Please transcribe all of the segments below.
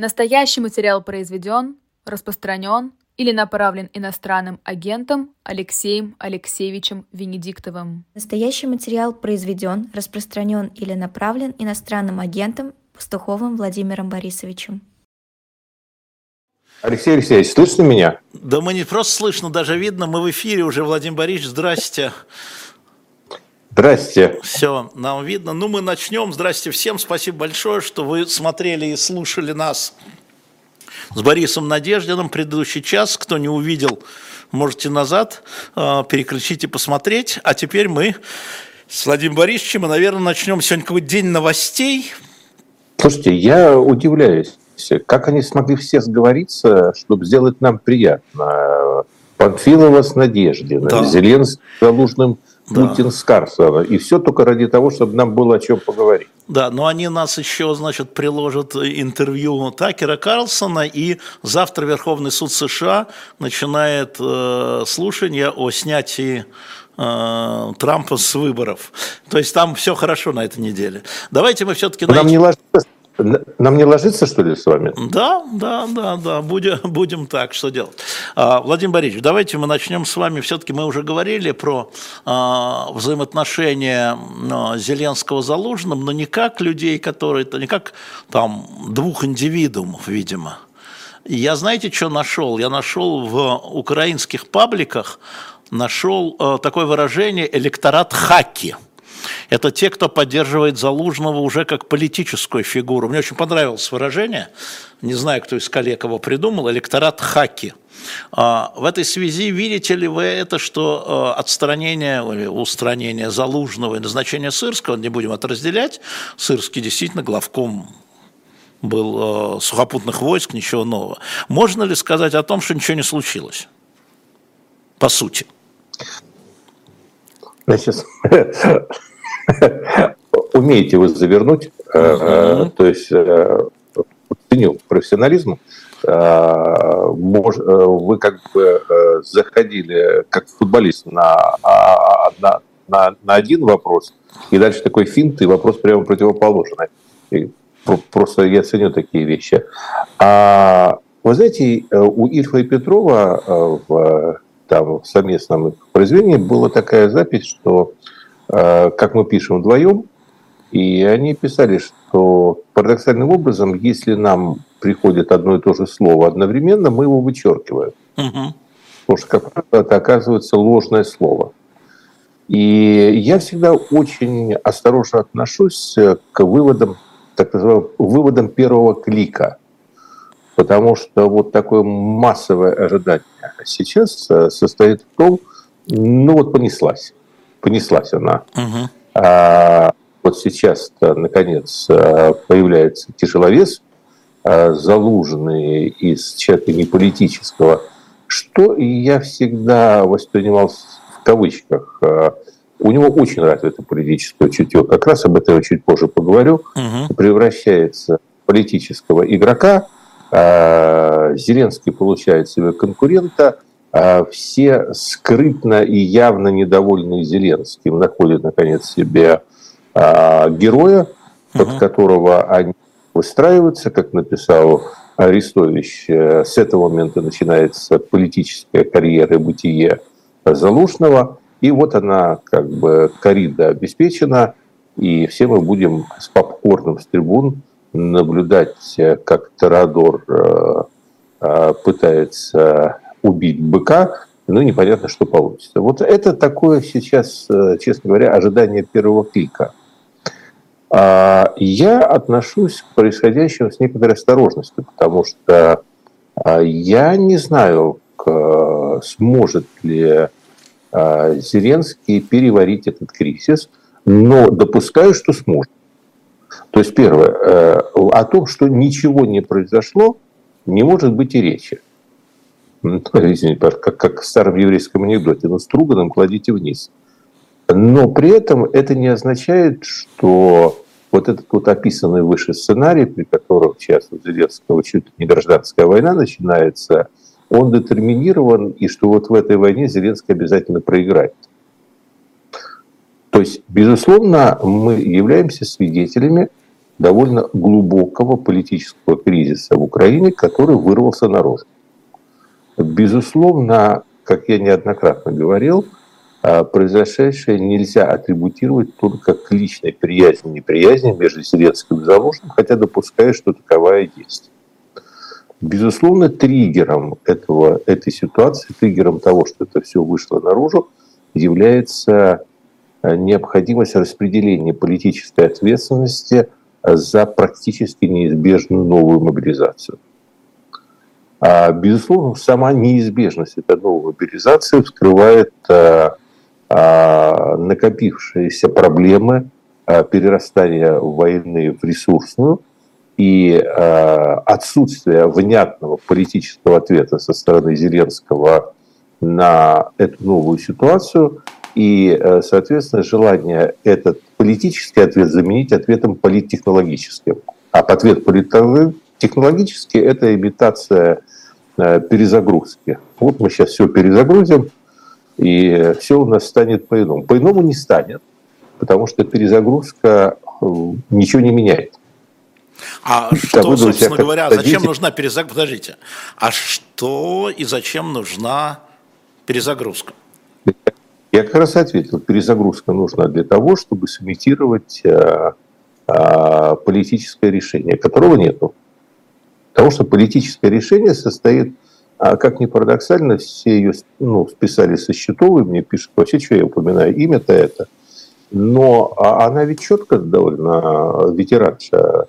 Настоящий материал произведен, распространен или направлен иностранным агентом Алексеем Алексеевичем Венедиктовым. Настоящий материал произведен, распространен или направлен иностранным агентом Пастуховым Владимиром Борисовичем. Алексей Алексеевич, слышно меня? Да мы не просто слышно, даже видно. Мы в эфире уже, Владимир Борисович, здрасте. Здрасте. Все, нам видно. Ну, мы начнем. Здрасте всем. Спасибо большое, что вы смотрели и слушали нас с Борисом Надеждиным. Предыдущий час, кто не увидел, можете назад э, переключить и посмотреть. А теперь мы с Владимиром Борисовичем, и, наверное, начнем сегодня какой-то день новостей. Слушайте, я удивляюсь, как они смогли все сговориться, чтобы сделать нам приятно. Панфилова с Надеждиным, да. Зеленский с Залужным Путин да. с Карсона. И все только ради того, чтобы нам было о чем поговорить. Да, но они нас еще, значит, приложат интервью Такера Карлсона, и завтра Верховный суд США начинает э, слушание о снятии э, Трампа с выборов. То есть там все хорошо на этой неделе. Давайте мы все-таки... Нам найдем... не ложится нам не ложиться, что ли, с вами? Да, да, да, да, будем, будем так, что делать. А, Владимир Борисович, давайте мы начнем с вами. Все-таки мы уже говорили про а, взаимоотношения а, Зеленского с Залужным, но не как людей, которые, не как там двух индивидуумов, видимо. Я знаете, что нашел? Я нашел в украинских пабликах, нашел такое выражение «электорат хаки». Это те, кто поддерживает Залужного уже как политическую фигуру. Мне очень понравилось выражение, не знаю, кто из коллег его придумал, электорат хаки. А, в этой связи видите ли вы это, что а, отстранение или устранение Залужного и назначение Сырского, не будем это разделять, Сырский действительно главком был а, сухопутных войск, ничего нового. Можно ли сказать о том, что ничего не случилось? По сути. Значит, умеете вы завернуть, uh-huh. то есть э, ценю профессионализм. Вы как бы заходили как футболист на, а, на, на, на один вопрос, и дальше такой финт, и вопрос прямо противоположный. И просто я ценю такие вещи. А, вы знаете, у Ильфа и Петрова в там в совместном произведении была такая запись, что Э, как мы пишем вдвоем, и они писали, что парадоксальным образом, если нам приходит одно и то же слово одновременно, мы его вычеркиваем. Угу. Потому что, как правило, это оказывается ложное слово. И я всегда очень осторожно отношусь к выводам, так называемым выводам первого клика. Потому что вот такое массовое ожидание сейчас э, состоит в том, ну вот понеслась понеслась она. Угу. А, вот сейчас, наконец, а, появляется тяжеловес, а, залуженный из человека не политического, что я всегда воспринимал в кавычках. У него очень развито политическое чутье. Как раз об этом я чуть позже поговорю. Угу. Превращается в политического игрока. Зеленский получает себе конкурента – все скрытно и явно недовольные Зеленским находят, наконец, себе а, героя, под угу. которого они выстраиваются, как написал Арестович. Э, с этого момента начинается политическая карьера и бытие Залушного. И вот она, как бы, корида обеспечена, и все мы будем с попкорном с трибун наблюдать, э, как Торадор э, пытается убить быка, ну, непонятно, что получится. Вот это такое сейчас, э, честно говоря, ожидание первого клика. А, я отношусь к происходящему с некоторой осторожностью, потому что а, я не знаю, сможет ли а, Зеленский переварить этот кризис, но допускаю, что сможет. То есть, первое, э, о том, что ничего не произошло, не может быть и речи. Ну, извините, как, как в старом еврейском анекдоте, ну, струганом кладите вниз. Но при этом это не означает, что вот этот вот описанный выше сценарий, при котором сейчас у Зеленского чуть ли не гражданская война начинается, он детерминирован, и что вот в этой войне Зеленский обязательно проиграет. То есть, безусловно, мы являемся свидетелями довольно глубокого политического кризиса в Украине, который вырвался наружу. Безусловно, как я неоднократно говорил, а, произошедшее нельзя атрибутировать только к личной приязни, неприязни между Зеленским и Залужным, хотя допускаю, что таковая есть. Безусловно, триггером этого, этой ситуации, триггером того, что это все вышло наружу, является а, необходимость распределения политической ответственности за практически неизбежную новую мобилизацию. А, безусловно, сама неизбежность этой новой мобилизации вскрывает а, а, накопившиеся проблемы перерастания войны в ресурсную и отсутствие внятного политического ответа со стороны Зеленского на эту новую ситуацию и, соответственно, желание этот политический ответ заменить ответом политтехнологическим. А ответ политтехнологический – это имитация э, перезагрузки. Вот мы сейчас все перезагрузим, и все у нас станет по-иному. По-иному не станет, потому что перезагрузка э, ничего не меняет. А что, собственно говоря, зачем нужна перезагрузка? Подождите. А что и зачем нужна перезагрузка? Я как раз ответил, перезагрузка нужна для того, чтобы сымитировать а, политическое решение, которого нету. Потому что политическое решение состоит, а, как ни парадоксально, все ее ну, списали со счетов, и мне пишут, вообще, что я упоминаю, имя-то это. Но она ведь четко довольно ветеранша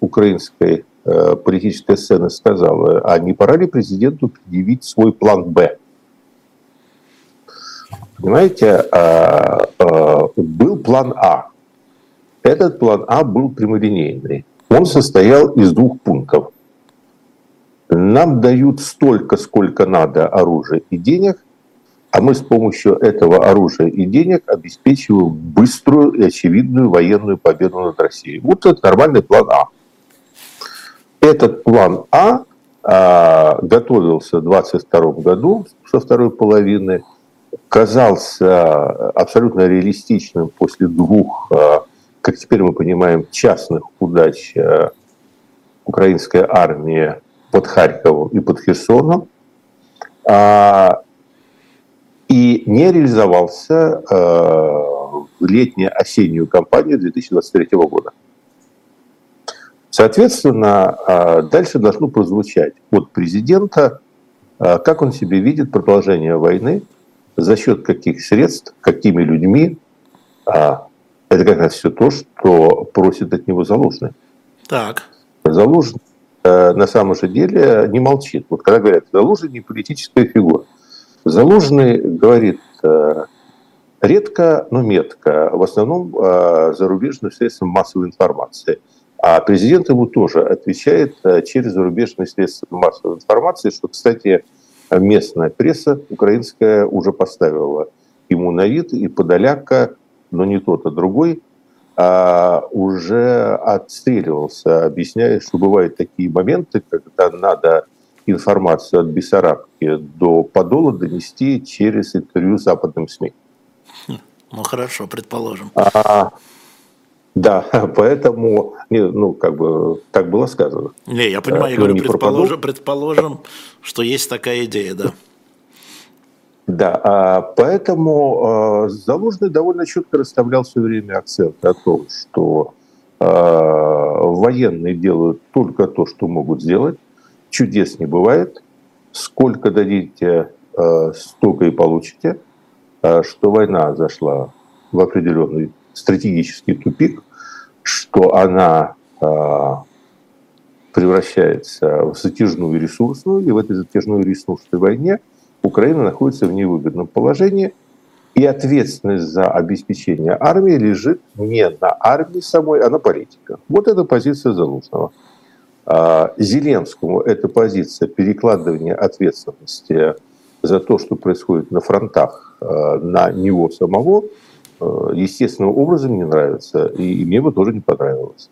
украинской политической сцены сказала, а не пора ли президенту предъявить свой план «Б»? Понимаете, а, а, был план А. Этот план А был прямолинейный. Он состоял из двух пунктов. Нам дают столько, сколько надо оружия и денег, а мы с помощью этого оружия и денег обеспечиваем быструю и очевидную военную победу над Россией. Вот это нормальный план А. Этот план А, а готовился в 2022 году со второй половины – казался абсолютно реалистичным после двух, э, как теперь мы понимаем, частных удач э, украинской армии под Харьковом и под Херсоном, а, и не реализовался э, в летнюю-осеннюю кампанию 2023 года. Соответственно, дальше должно прозвучать от президента, как он себе видит продолжение войны – за счет каких средств, какими людьми, а, это как раз все то, что просит от него Залужный. Так. Залужный э, на самом же деле не молчит. Вот когда говорят, Залужный не политическая фигура. Залужный говорит э, редко, но метко, в основном э, зарубежным средством массовой информации. А президент ему тоже отвечает э, через зарубежные средства массовой информации, что, кстати, местная пресса украинская уже поставила ему на вид, и Подоляка, но не тот, а другой, а уже отстреливался, объясняя, что бывают такие моменты, когда надо информацию от Бессарабки до Подола донести через интервью западным СМИ. Хм, ну хорошо, предположим. А, да, поэтому, ну, как бы, так было сказано. Не, я понимаю, я говорю, предположим, предположим, что есть такая идея, да. Да, а поэтому э, Залужный довольно четко расставлял все время акцент о том, что э, военные делают только то, что могут сделать, чудес не бывает, сколько дадите, столько и получите, что война зашла в определенный стратегический тупик, что она а, превращается в затяжную ресурсную, и в этой затяжной ресурсной войне Украина находится в невыгодном положении, и ответственность за обеспечение армии лежит не на армии самой, а на политиках. Вот это позиция Залужного. А, Зеленскому эта позиция перекладывания ответственности за то, что происходит на фронтах, а, на него самого – Э, естественным образом не нравится, и мне бы тоже не понравилось.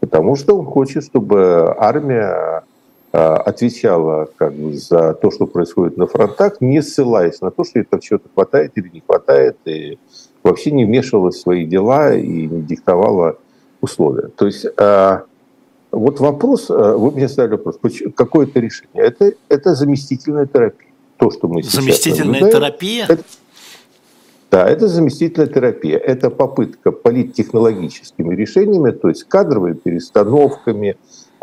Потому что он хочет, чтобы армия отвечала как бы, за то, что происходит на фронтах, не ссылаясь на то, что это чего-то хватает или не хватает, и вообще не вмешивалась в свои дела и не диктовала условия. То есть э, вот вопрос, вы мне задали вопрос, какое это решение? Это, это заместительная терапия. То, что мы Заместительная терапия? Это, да, это заместительная терапия. Это попытка политтехнологическими решениями, то есть кадровыми перестановками,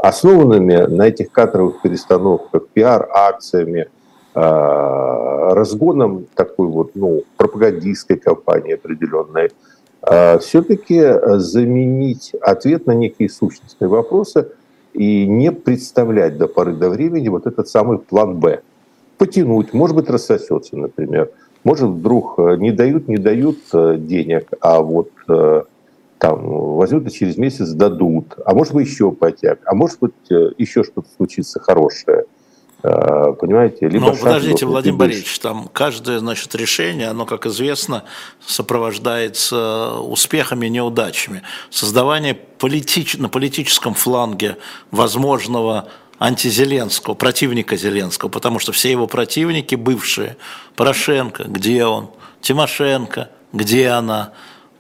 основанными на этих кадровых перестановках, пиар-акциями, а, разгоном такой вот, ну, пропагандистской кампании определенной, а, все-таки заменить ответ на некие сущностные вопросы и не представлять до поры до времени вот этот самый план «Б». Потянуть, может быть, рассосется, например. Может, вдруг не дают, не дают э, денег, а вот э, там возьмут и через месяц дадут, а может быть еще потяг, а может быть э, еще что-то случится хорошее. Э, понимаете? Либо ну, подождите, Владимир Борисович, там каждое значит, решение, оно, как известно, сопровождается успехами и неудачами. Создавание политич... на политическом фланге возможного антизеленского, противника Зеленского, потому что все его противники бывшие, Порошенко, где он, Тимошенко, где она,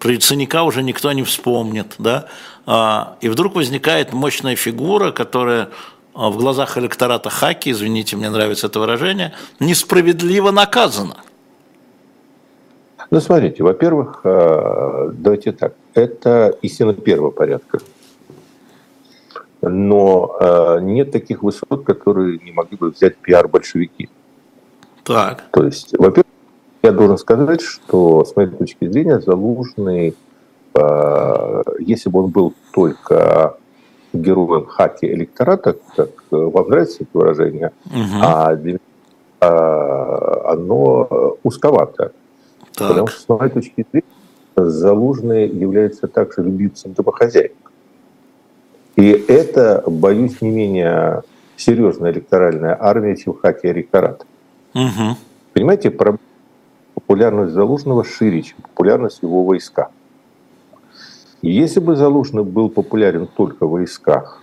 про Яценюка уже никто не вспомнит, да, а, и вдруг возникает мощная фигура, которая а в глазах электората Хаки, извините, мне нравится это выражение, несправедливо наказано. Ну, смотрите, во-первых, э, давайте так, это истина первого порядка. Но нет таких высот, которые не могли бы взять пиар-большевики. Так. То есть, во-первых, я должен сказать, что, с моей точки зрения, Залужный, э, если бы он был только героем хаки электората, как э, вам нравится это выражение, угу. а для меня а, оно узковато. Так. Потому что, с моей точки зрения, Залужный является также любимцем домохозяек. И это, боюсь, не менее серьезная электоральная армия, чем хаки электорат. Угу. Понимаете, популярность Залужного шире, чем популярность его войска. Если бы Залужный был популярен только в войсках,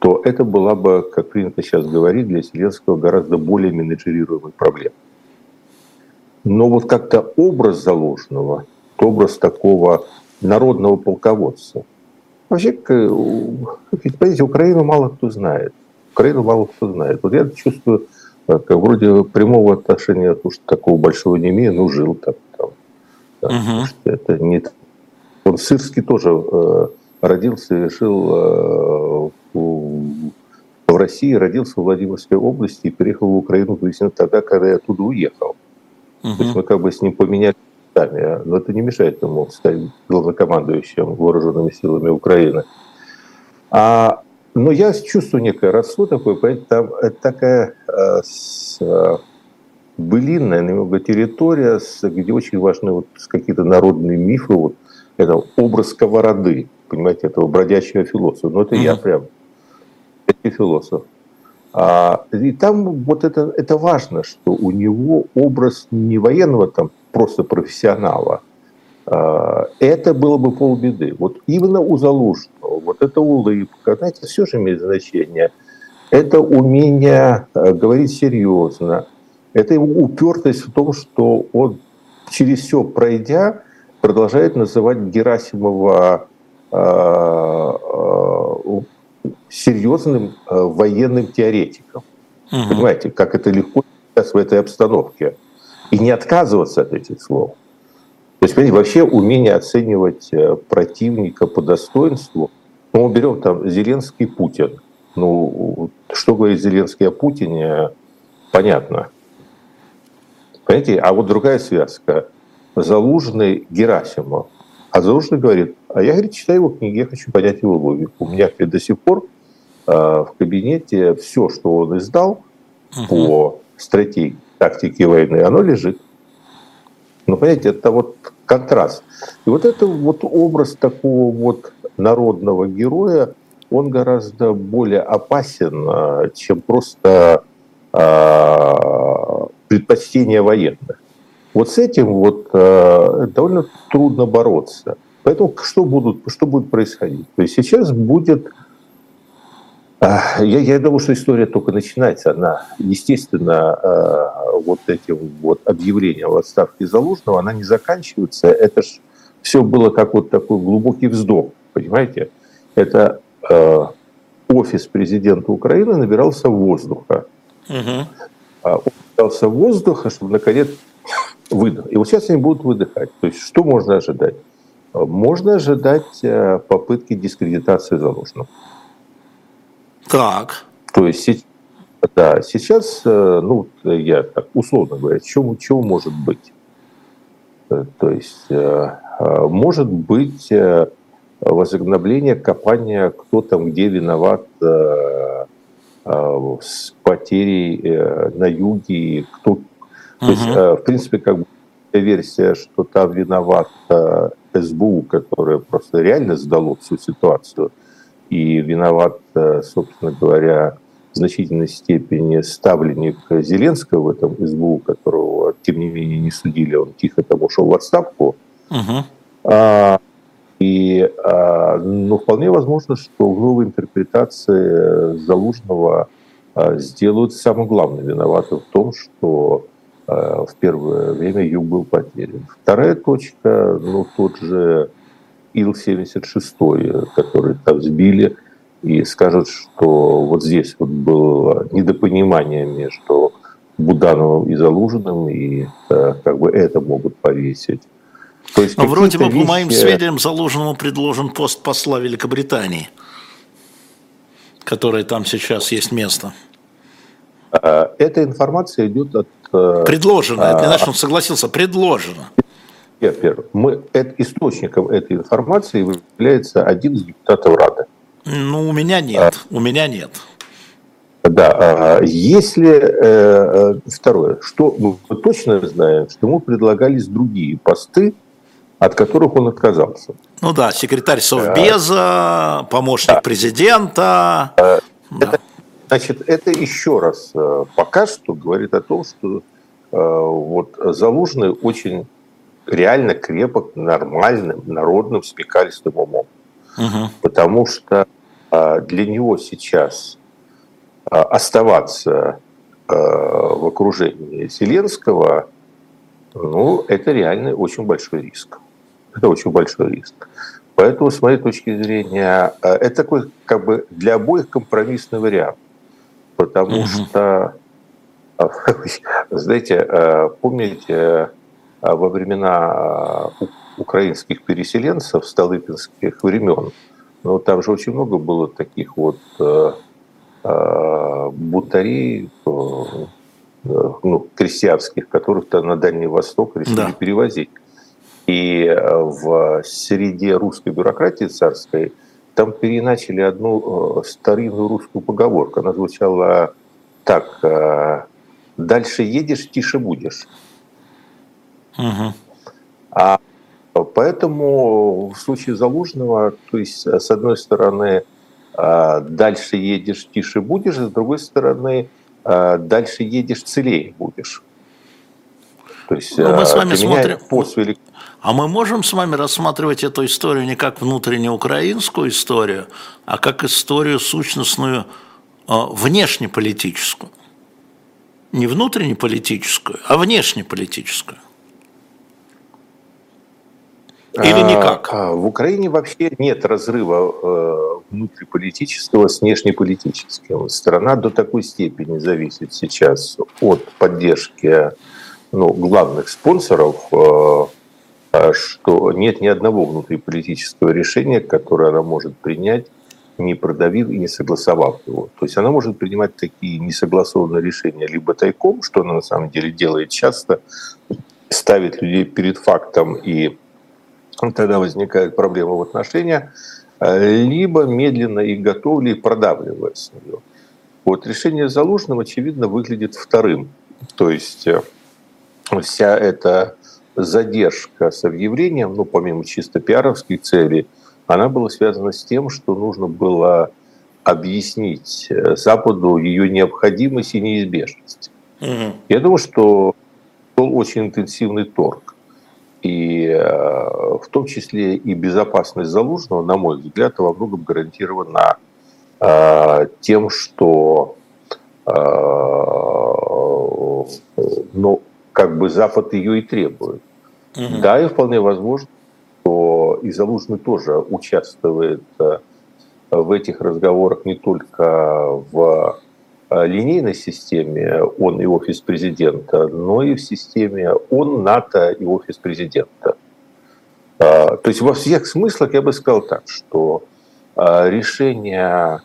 то это была бы, как принято сейчас говорить, для Зеленского гораздо более менеджерируемой проблемой. Но вот как-то образ Залужного, образ такого народного полководца, вообще, ведь, понимаете, Украину мало кто знает. Украину мало кто знает. Вот я чувствую, как вроде прямого отношения, что такого большого не имею, но жил там. там да, угу. Это не он в Сырске тоже э, родился и жил э, в России, родился в Владимирской области и переехал в Украину приблизительно тогда, когда я оттуда уехал. Угу. То есть мы как бы с ним поменяли сами, но это не мешает ему стать главнокомандующим вооруженными силами Украины. А, но я чувствую некое родство такое, поэтому там это такая э, с, э, былинная немного территория, с, где очень важны вот какие-то народные мифы, вот, это образ сковороды, понимаете, этого бродячего философа. Но это mm-hmm. я прям, это философ. А, и там вот это, это важно, что у него образ не военного там просто профессионала, это было бы полбеды. Вот именно у Залужного, вот эта улыбка, знаете, все же имеет значение. Это умение а, говорить серьезно, это его упертость в том, что он через все пройдя, продолжает называть Герасимова э, э, серьезным э, военным теоретиком. Угу. Понимаете, как это легко сейчас в этой обстановке. И не отказываться от этих слов. То есть, понимаете, вообще умение оценивать противника по достоинству, ну, мы берем там Зеленский Путин. Ну, что говорит Зеленский о Путине, понятно. Понимаете, а вот другая связка – Залужный Герасимов. А Залужный говорит, а я, говорит, читаю его книги, я хочу понять его логику. У меня говорит, до сих пор э, в кабинете все, что он издал uh-huh. по стратегии, тактике войны, оно лежит. Ну, понимаете, это вот контраст. И вот это вот образ такого вот народного героя, он гораздо более опасен, э, чем просто э, предпочтение военных. Вот с этим вот э, довольно трудно бороться. Поэтому что, будут, что будет происходить? То есть сейчас будет... Э, я, я думаю, что история только начинается. Она, естественно, э, вот этим вот объявлением отставке Залужного, она не заканчивается. Это ж все было как вот такой глубокий вздох, понимаете? это э, офис президента Украины набирался воздуха. Угу. Он набирался воздуха, чтобы наконец выдох. И вот сейчас они будут выдыхать. То есть что можно ожидать? Можно ожидать э, попытки дискредитации Залужного. Так. То есть да, сейчас, э, ну, я так условно говоря, чего, чего может быть? Э, то есть, может быть возобновление копания, кто там где виноват с потерей на юге, кто... Угу. То есть, в принципе, как бы версия, что там виноват СБУ, которое просто реально сдало всю ситуацию, и виноват, э, собственно говоря, в значительной степени ставленник Зеленского в этом СБУ, которого, тем не менее, не судили, он тихо там ушел в отставку. Угу. А, и а, ну, вполне возможно, что в новой интерпретации Залужного а, сделают самое главное виноватым в том, что Э, в первое время юг был потерян. Вторая точка, ну, тот же Ил-76, который там сбили, и скажут, что вот здесь вот было недопонимание между Будановым и Залужиным, и э, как бы это могут повесить. То есть, Но вроде бы, вещи... по моим сведениям, Залужному предложен пост посла Великобритании, который там сейчас есть место. Э, эта информация идет от Э, предложено, это не значит, он согласился, предложено. Первое. Мы, это, источником этой информации является один из депутатов Рады. Ну, у меня нет, а, у меня нет. Да, а если э, э, второе, что мы точно знаем, что ему предлагались другие посты, от которых он отказался. Ну да, секретарь Совбеза, помощник да. президента. Это, да. Значит, это еще раз э, пока что говорит о том, что вот Залужный очень реально крепок нормальным народным смекалистым умом. Угу. Потому что э, для него сейчас оставаться в окружении Зеленского, ну, это реально очень большой риск. Это очень большой риск. Поэтому, с моей точки зрения, это такой как бы для обоих компромиссный вариант потому угу. что, знаете, помните, во времена э, украинских переселенцев столыпинских времен, ну, там же очень много было таких вот бунтарей, ну, крестьянских, которых-то на Дальний Восток решили да. перевозить. И в среде русской бюрократии царской там переначали одну э, старинную русскую поговорку. Она звучала так. Э, «Дальше едешь, тише будешь». Угу. А поэтому в случае Залужного, то есть, с одной стороны, э, дальше едешь, тише будешь, с другой стороны, дальше едешь, целее будешь. То есть, ну, мы с вами смотрим... Пост велик... А мы можем с вами рассматривать эту историю не как внутреннюю украинскую историю, а как историю сущностную а, внешнеполитическую. Не внутреннеполитическую, а внешнеполитическую. Или а, никак? А, в Украине вообще нет разрыва э, внутриполитического с внешнеполитическим. Страна до такой степени зависит сейчас от поддержки ну, главных спонсоров э, а что нет ни одного внутриполитического решения, которое она может принять, не продавив и не согласовав его. То есть она может принимать такие несогласованные решения либо тайком, что она на самом деле делает часто, ставит людей перед фактом, и тогда возникает проблема в отношениях, либо медленно их готовили и продавливая с нее. Вот решение Залужного, очевидно, выглядит вторым. То есть э, вся эта задержка с объявлением, ну, помимо чисто пиаровских целей, она была связана с тем, что нужно было объяснить э, Западу ее необходимость и неизбежность. Угу. Я думаю, что был очень интенсивный торг. И э, в том числе и безопасность Залужного, на мой взгляд, во многом гарантирована э, тем, что ну, как бы Запад ее и требует. Угу. Да, и вполне возможно, что и Залужный тоже участвует э, в этих разговорах не только в линейной системе он и офис президента, но и в системе он, НАТО и офис президента. То есть во всех смыслах я бы сказал так, что решение,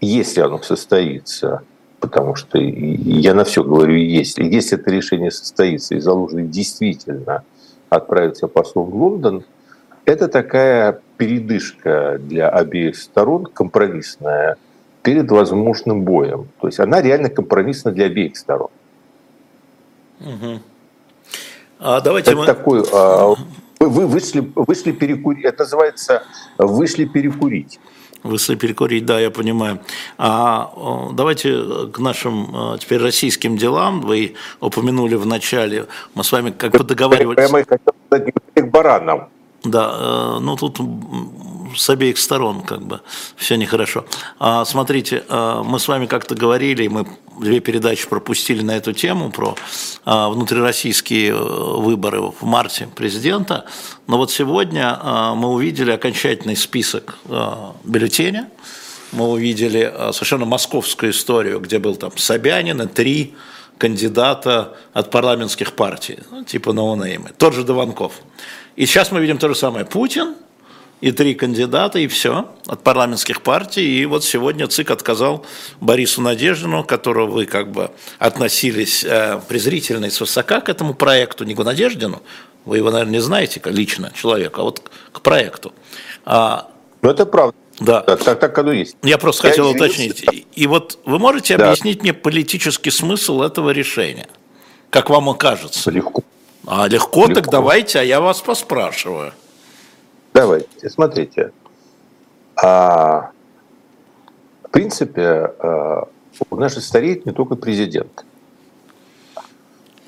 если оно состоится, потому что я на все говорю, если, если это решение состоится и Залужный действительно отправится послом в Лондон, это такая передышка для обеих сторон, компромиссная, перед возможным боем. То есть она реально компромиссна для обеих сторон. Угу. А давайте это мы... такой, а, вы вышли, вышли перекурить, это называется вышли перекурить. Вышли перекурить, да, я понимаю. А давайте к нашим теперь российским делам. Вы упомянули в начале, мы с вами как бы договаривались. Прямо хотел сказать, к баранам. Да, э, ну тут с обеих сторон как бы все нехорошо. А, смотрите, э, мы с вами как-то говорили, мы две передачи пропустили на эту тему про а, внутрироссийские выборы в марте президента. Но вот сегодня мы увидели окончательный список бюллетеня. Мы увидели совершенно московскую историю, где был там Собянин и три кандидата от парламентских партий, ну, типа ноунеймы. Тот же Дованков. И сейчас мы видим то же самое. Путин и три кандидата, и все, от парламентских партий. И вот сегодня ЦИК отказал Борису Надеждину, которого вы как бы относились э, презрительно и свысока к этому проекту, не к Надеждину, вы его, наверное, не знаете лично, человека, а вот к проекту. А, ну, это правда. Да. Так, так, так оно есть. Я просто Я хотел уточнить. И, вот вы можете да. объяснить мне политический смысл этого решения? Как вам кажется? Легко. А легко, легко, так давайте, а я вас поспрашиваю. Давайте, смотрите. А, в принципе, а, у нас же стареет не только президент.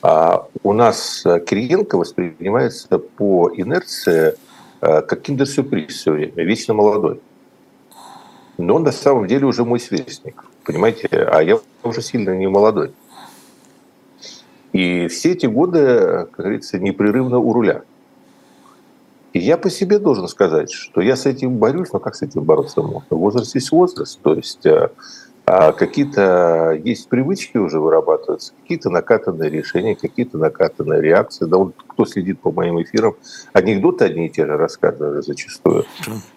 А у нас Кириенко воспринимается по инерции а, как киндер-сюрприз все время, вечно молодой. Но он на самом деле уже мой сверстник, понимаете? А я уже сильно не молодой. И все эти годы, как говорится, непрерывно у руля. И я по себе должен сказать, что я с этим борюсь, но как с этим бороться можно? Возраст есть возраст, то есть э, а какие-то есть привычки уже вырабатываются, какие-то накатанные решения, какие-то накатанные реакции. Да вот кто следит по моим эфирам, анекдоты одни и те же рассказывают зачастую.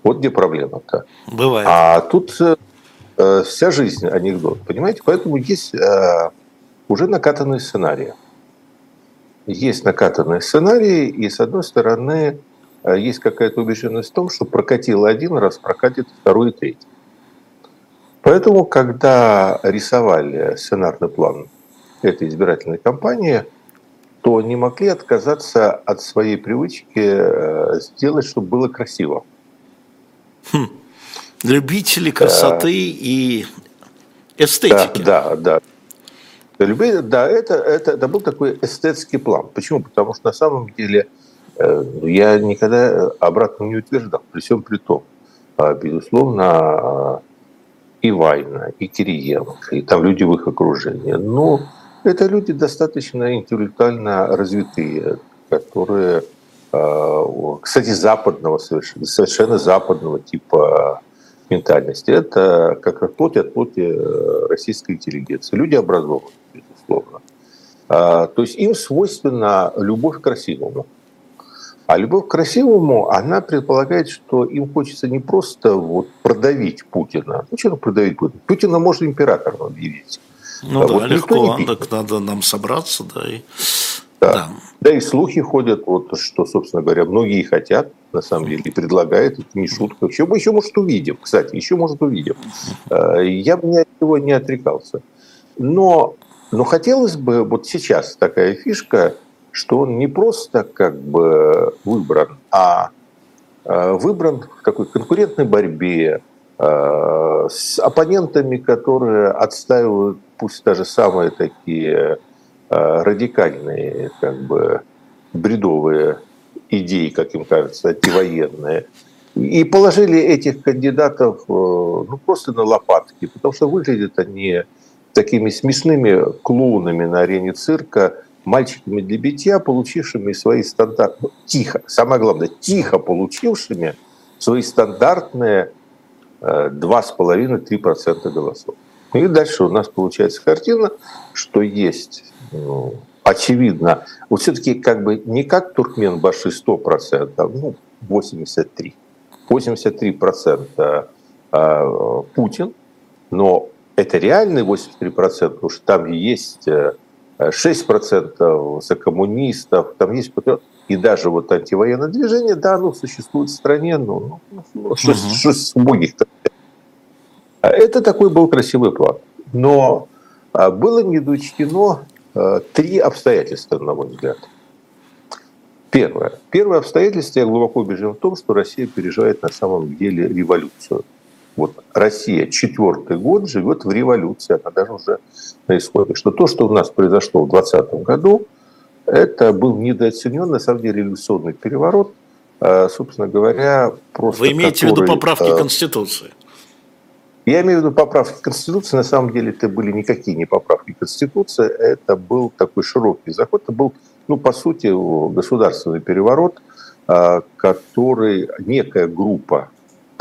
Вот где проблема-то. Бывает. А тут э, вся жизнь анекдот, понимаете? Поэтому есть э, уже накатанные сценарии есть накатанные сценарии, и с одной стороны э, есть какая-то убежденность в том, что прокатило один раз, прокатит второй и третий. Поэтому, когда рисовали сценарный план этой избирательной кампании, то не могли отказаться от своей привычки э, сделать, чтобы было красиво. Хм. Любители красоты да. и эстетики. Да, да, да. Любые, да, это, это, это был такой эстетский план. Почему? Потому что на самом деле э, я никогда обратно не утверждал, при всем при том. А, безусловно, и Вайна, и Кириенко, и там люди в их окружении. Но это люди достаточно интеллектуально развитые, которые, а, кстати, западного совершенно, совершенно западного типа ментальности. Это как от плоти э, российской интеллигенции. Люди образованные безусловно. А, то есть им свойственна любовь к красивому. А любовь к красивому, она предполагает, что им хочется не просто вот продавить Путина. Ну, что продавить Путина? Путина можно императором объявить. Ну а да, вот легко, так надо нам собраться, да, и... Да. Да. да, и слухи ходят, вот, что, собственно говоря, многие хотят, на самом деле, и предлагают, это не шутка. Еще, мы еще, может, увидим, кстати, еще, может, увидим. А, я бы ни от него не отрекался. Но но хотелось бы, вот сейчас такая фишка, что он не просто как бы выбран, а, а выбран в такой конкурентной борьбе а, с оппонентами, которые отстаивают пусть даже самые такие а, радикальные, как бы бредовые идеи, как им кажется, антивоенные. И положили этих кандидатов э, ну, просто на лопатки, потому что выглядят они такими смешными клоунами на арене цирка, мальчиками для битья, получившими свои стандарты, ну, тихо, самое главное, тихо получившими свои стандартные 2,5-3% голосов. И дальше у нас получается картина, что есть, ну, очевидно, вот все-таки как бы не как Туркмен Баши 100%, а ну, 83. 83% э, Путин, но это реальные 83%, потому что там есть 6% за коммунистов, там есть и даже вот антивоенное движение, да, оно существует в стране, но ну, что, угу. что с многих-то. Это такой был красивый план. Но а, было недоучтено а, три обстоятельства, на мой взгляд. Первое. Первое обстоятельство, я глубоко убежден в том, что Россия переживает на самом деле революцию. Вот Россия четвертый год живет в революции, она даже уже на исходе. Что то, что у нас произошло в 2020 году, это был недооценен, на самом деле, революционный переворот, а, собственно говоря, просто... Вы имеете который, в виду поправки Конституции? Я имею в виду поправки Конституции. На самом деле это были никакие не поправки Конституции. Это был такой широкий заход. Это был, ну, по сути, государственный переворот, а, который некая группа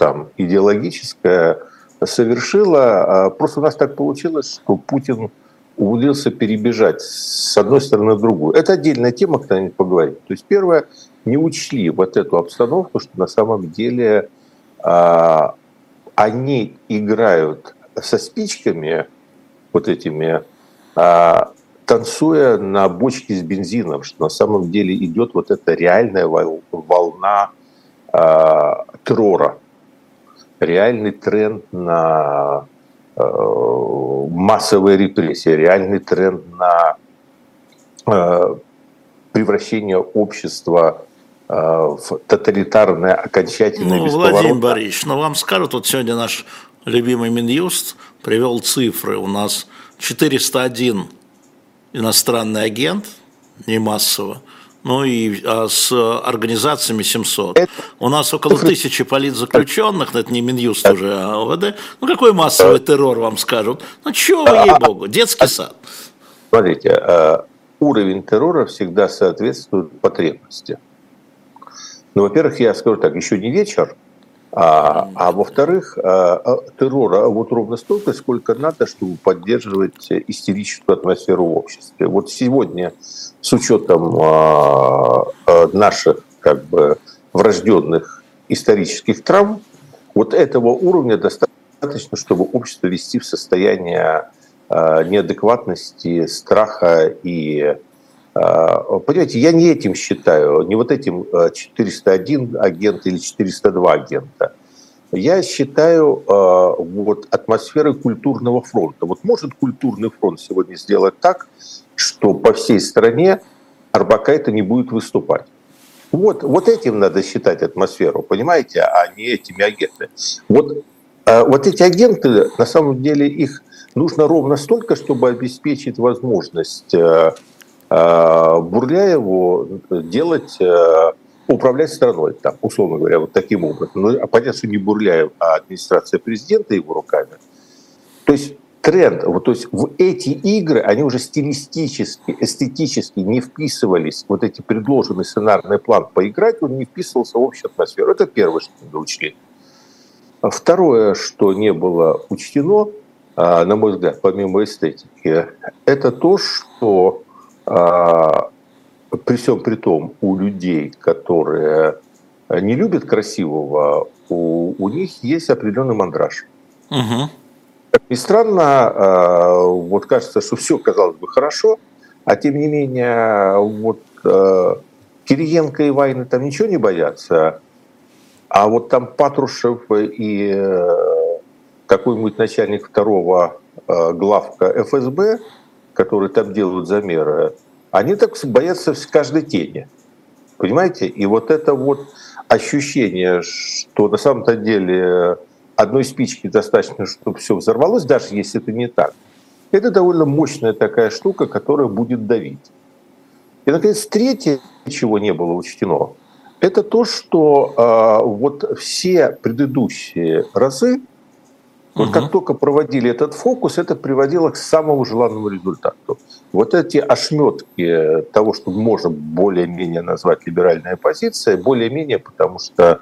там идеологическая совершила. Просто у нас так получилось, что Путин умудрился перебежать с одной стороны в другую. Это отдельная тема, когда-нибудь поговорим. То есть первое, не учли вот эту обстановку, что на самом деле а, они играют со спичками, вот этими, а, танцуя на бочке с бензином, что на самом деле идет вот эта реальная волна а, террора, реальный тренд на а, массовые репрессии, реальный тренд на а, превращение общества Э, в тоталитарное окончательное ну, Владимир Борисович, ну вам скажут, вот сегодня наш любимый Минюст привел цифры. У нас 401 иностранный агент, не массово, ну и а с организациями 700. Это... У нас около тысячи политзаключенных, это не Минюст уже, а ОВД. Ну какой массовый террор вам скажут? Ну чего вы, ей-богу, детский сад. Смотрите, э, уровень террора всегда соответствует потребности. Ну, во-первых, я скажу так, еще не вечер, а, а во-вторых, а, а, террора вот ровно столько, сколько надо, чтобы поддерживать истерическую атмосферу в обществе. Вот сегодня, с учетом а, наших как бы врожденных исторических травм, вот этого уровня достаточно, чтобы общество вести в состояние неадекватности, страха и понимаете, я не этим считаю, не вот этим 401 а, агент или 402 агента. Я считаю а, вот атмосферой культурного фронта. Вот может культурный фронт сегодня сделать так, что по всей стране Арбакайте не будет выступать. Вот, вот этим надо считать атмосферу, понимаете, а не этими агентами. Вот, вот эти агенты, на самом деле, их нужно ровно столько, чтобы обеспечить возможность Бурляеву делать, э, управлять страной, там, условно говоря, вот таким образом. Ну, а понятно, что не Бурляев, а администрация президента его руками. То есть тренд, вот, то есть в эти игры, они уже стилистически, эстетически не вписывались, вот эти предложенный сценарный план поиграть, он не вписывался в общую атмосферу. Это первое, что надо учли. Второе, что не было учтено, э, на мой взгляд, помимо эстетики, это то, что при всем при том, у людей, которые не любят красивого, у, у них есть определенный мандраж. Угу. Как ни странно, а, вот кажется, что все казалось бы хорошо, а тем не менее, вот а, Кириенко и Вайны там ничего не боятся, а вот там Патрушев и э, какой-нибудь начальник второго главка ФСБ – которые там делают замеры, они так боятся каждой тени. Понимаете? И вот это вот ощущение, что на самом-то деле одной спички достаточно, чтобы все взорвалось, даже если это не так, это довольно мощная такая штука, которая будет давить. И, наконец, третье, чего не было учтено, это то, что э, вот все предыдущие разы вот угу. как только проводили этот фокус, это приводило к самому желанному результату. Вот эти ошметки того, что можно более-менее назвать либеральной оппозицией, более-менее, потому что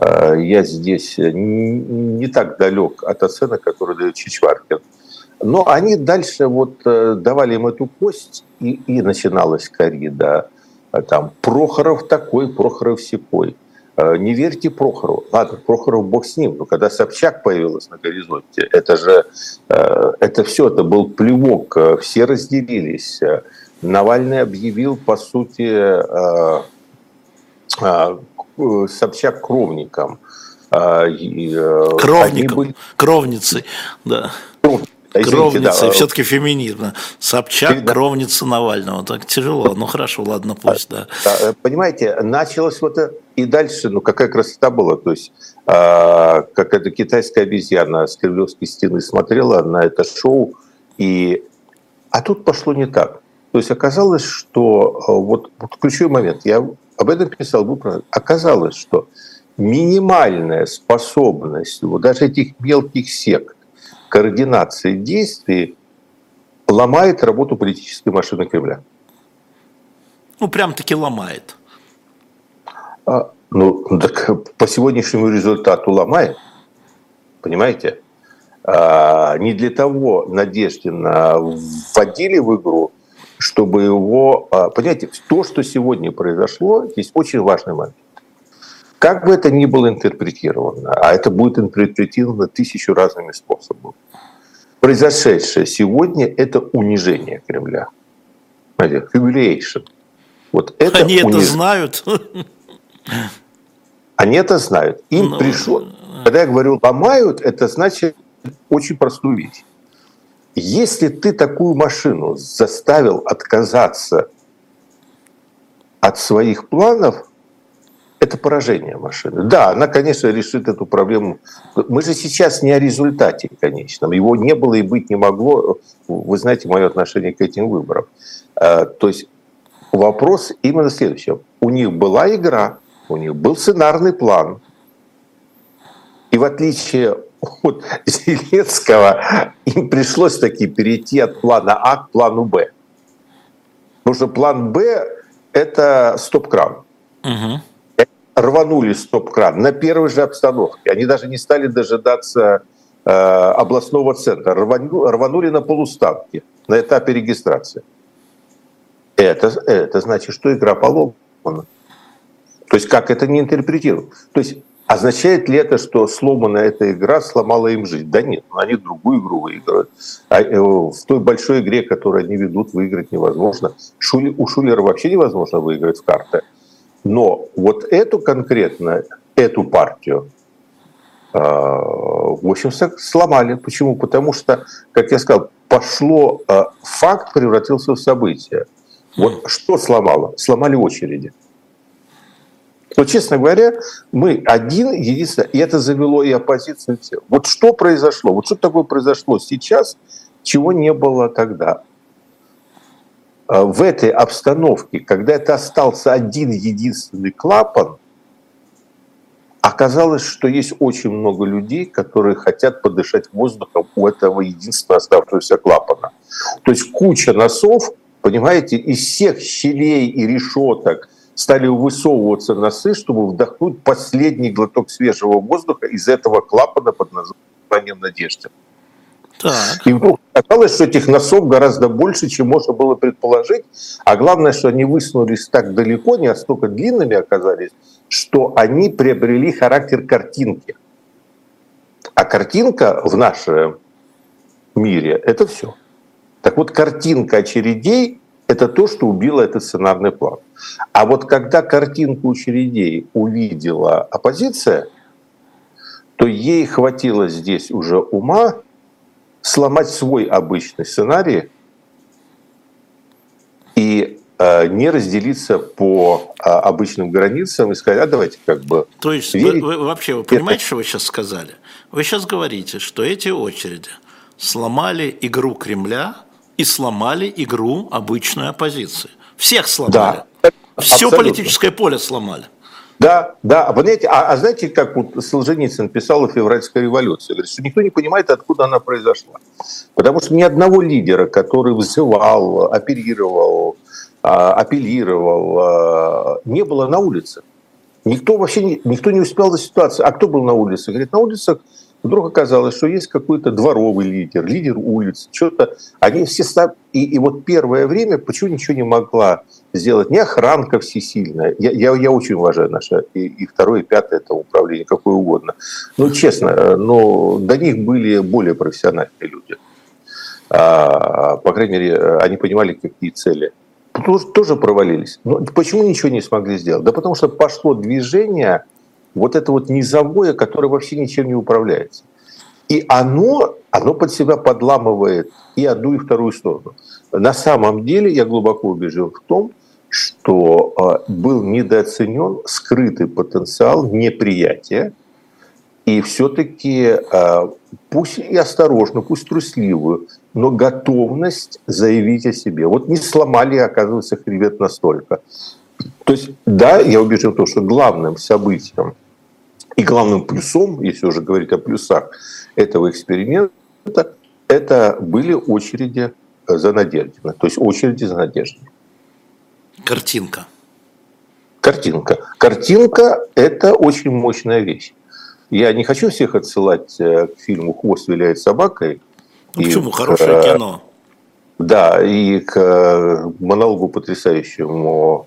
я здесь не так далек от оценок, которые дает Чичваркин. Но они дальше вот давали им эту кость, и, и начиналась коррида. Там Прохоров такой, Прохоров секой. Не верьте Прохору. Ладно, Прохоров бог с ним, но когда Собчак появилась на горизонте, это же, это все, это был плевок, все разделились. Навальный объявил, по сути, э, э, Собчак кровником. Э, Кровником, были... кровницей, да. Извините, кровница, да. все-таки феминизм. Собчак, да. кровница Навального. Так тяжело. Ну хорошо, ладно, пусть, да. да. Понимаете, началось вот это, и дальше, ну какая красота была. То есть, э, как эта китайская обезьяна с Кремлевской стены смотрела на это шоу, и... а тут пошло не так. То есть оказалось, что э, вот, вот ключевой момент, я об этом писал, оказалось, что минимальная способность вот даже этих мелких сект координации действий ломает работу политической машины Кремля. Ну, прям-таки ломает. А, ну, так по сегодняшнему результату ломает. Понимаете? А, не для того Надеждина вводили в игру, чтобы его... А, понимаете, то, что сегодня произошло, здесь очень важный момент. Как бы это ни было интерпретировано, а это будет интерпретировано тысячу разными способами, произошедшее сегодня – это унижение Кремля. Humiliation. Вот это Они униж... это знают. Они это знают. Им Но... Ну, пришло... Когда я говорю «ломают», это значит очень простую вещь. Если ты такую машину заставил отказаться от своих планов, это поражение машины. Да, она, конечно, решит эту проблему. Мы же сейчас не о результате конечном. Его не было и быть не могло. Вы знаете мое отношение к этим выборам. А, то есть вопрос именно следующий. У них была игра, у них был сценарный план. И в отличие от Зеленского им пришлось таки перейти от плана А к плану Б. Потому что план Б – это стоп-кран. Угу. Рванули стоп-кран на первой же обстановке. Они даже не стали дожидаться э, областного центра. Рванули, рванули на полуставке на этапе регистрации. Это, это значит, что игра поломана. То есть как это не интерпретируют? То есть Означает ли это, что сломанная эта игра сломала им жизнь? Да нет, они другую игру выиграют. А э, в той большой игре, которую они ведут, выиграть невозможно. Шули, у Шулера вообще невозможно выиграть в карты. Но вот эту конкретно, эту партию, э, в общем, сломали. Почему? Потому что, как я сказал, пошло, э, факт превратился в событие. Вот что сломало? Сломали очереди. Но, честно говоря, мы один, единственное, и это завело и оппозицию. Вот что произошло? Вот что такое произошло сейчас, чего не было тогда? А, в этой обстановке, когда это остался один единственный клапан, оказалось, что есть очень много людей, которые хотят подышать воздухом у этого единственного оставшегося клапана. То есть куча носов, понимаете, из всех щелей и решеток – стали высовываться носы, чтобы вдохнуть последний глоток свежего воздуха из этого клапана под названием «Надежда». Так. И вдруг оказалось, что этих носов гораздо больше, чем можно было предположить. А главное, что они высунулись так далеко, не настолько длинными оказались, что они приобрели характер картинки. А картинка в нашем мире – это все. Так вот, картинка очередей это то, что убило этот сценарный план. А вот когда картинку очередей увидела оппозиция, то ей хватило здесь уже ума сломать свой обычный сценарий и э, не разделиться по э, обычным границам и сказать, а давайте как бы... То есть верить. Вы, вы вообще вы понимаете, это... что вы сейчас сказали? Вы сейчас говорите, что эти очереди сломали игру Кремля и сломали игру обычной оппозиции. Всех сломали. Да, Все абсолютно. политическое поле сломали. Да, да. А, понимаете, а, а знаете, как вот Солженицын писал о февральской революции? Говорит, что никто не понимает, откуда она произошла. Потому что ни одного лидера, который вызывал, оперировал, а, апеллировал, а, не было на улице. Никто вообще не, никто не успел за ситуацию. А кто был на улице? Говорит, на улицах вдруг оказалось, что есть какой-то дворовый лидер, лидер улиц, что-то. Они все и, и вот первое время почему ничего не могла сделать не охранка всесильная. Я, я, я очень уважаю наше и, и второе, и пятое это управление, какое угодно. Но честно, но до них были более профессиональные люди. А, по крайней мере, они понимали, какие цели. Тоже, тоже провалились. Но почему ничего не смогли сделать? Да потому что пошло движение, вот это вот низовое, которое вообще ничем не управляется. И оно, оно под себя подламывает и одну, и вторую сторону. На самом деле я глубоко убежден в том, что э, был недооценен скрытый потенциал неприятия, и все-таки э, пусть и осторожно, пусть трусливую, но готовность заявить о себе. Вот не сломали, оказывается, хребет настолько. То есть, да, я убежден в том, что главным событием и главным плюсом, если уже говорить о плюсах этого эксперимента, это были очереди за Надеждиной, то есть очереди за Надеждой. Картинка. Картинка. Картинка – это очень мощная вещь. Я не хочу всех отсылать э, к фильму «Хвост виляет собакой». Ну, почему? Хорошее э, кино. Да, и к э, монологу потрясающему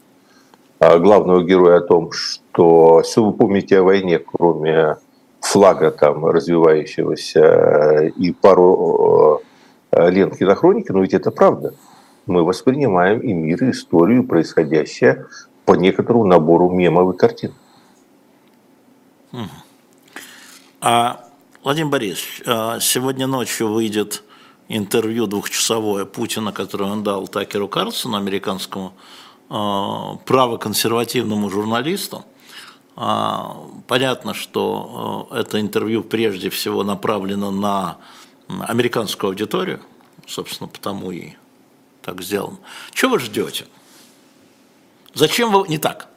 главного героя о том, что все вы помните о войне, кроме флага там развивающегося и пару лент кинохроники, но ведь это правда. Мы воспринимаем и мир, и историю, происходящее по некоторому набору мемов и картин. А, Владимир Борисович, а, сегодня ночью выйдет интервью двухчасовое Путина, которое он дал Такеру Карлсону, американскому а, правоконсервативному журналисту. А, понятно, что это интервью прежде всего направлено на американскую аудиторию, собственно, потому и так сделано. Чего вы ждете? Зачем вы... Не так.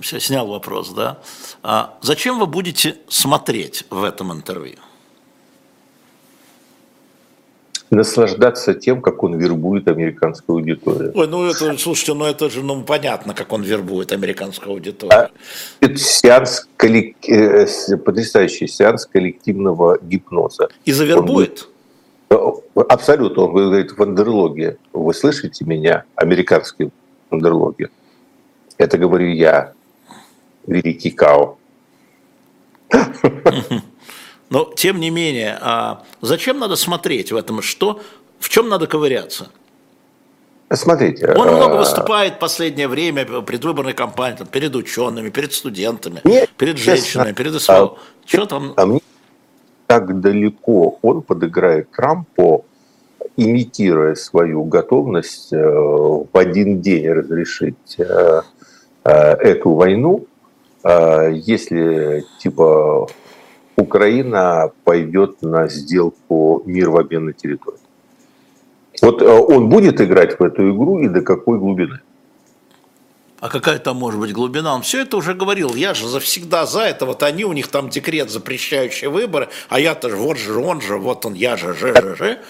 Все, снял вопрос, да? А зачем вы будете смотреть в этом интервью? Наслаждаться тем, как он вербует американскую аудиторию. Ой, ну это, слушайте, ну это же ну, понятно, как он вербует американскую аудиторию. А, это сеанс, коллек... Э, потрясающий сеанс коллективного гипноза. И завербует? Он... Абсолютно, он говорит вандерлоги. Вы слышите меня? Американские вандерлоги. Это говорю я великий Као. Но, тем не менее, а зачем надо смотреть в этом? Что, в чем надо ковыряться? Смотрите. Он а, много выступает в последнее время предвыборной кампании там, перед учеными, перед студентами, нет, перед женщинами, честно, перед СВО. А, Что там? А мне так далеко он подыграет Трампу, имитируя свою готовность э, в один день разрешить э, э, эту войну, если типа Украина пойдет на сделку мир в обмен на территорию. Вот а, он будет играть в эту игру и до какой глубины? А какая там может быть глубина? Он все это уже говорил. Я же завсегда за это. Вот они, у них там декрет, запрещающий выборы, а я-то же, вот же, он же, вот он, я же, же, же, же.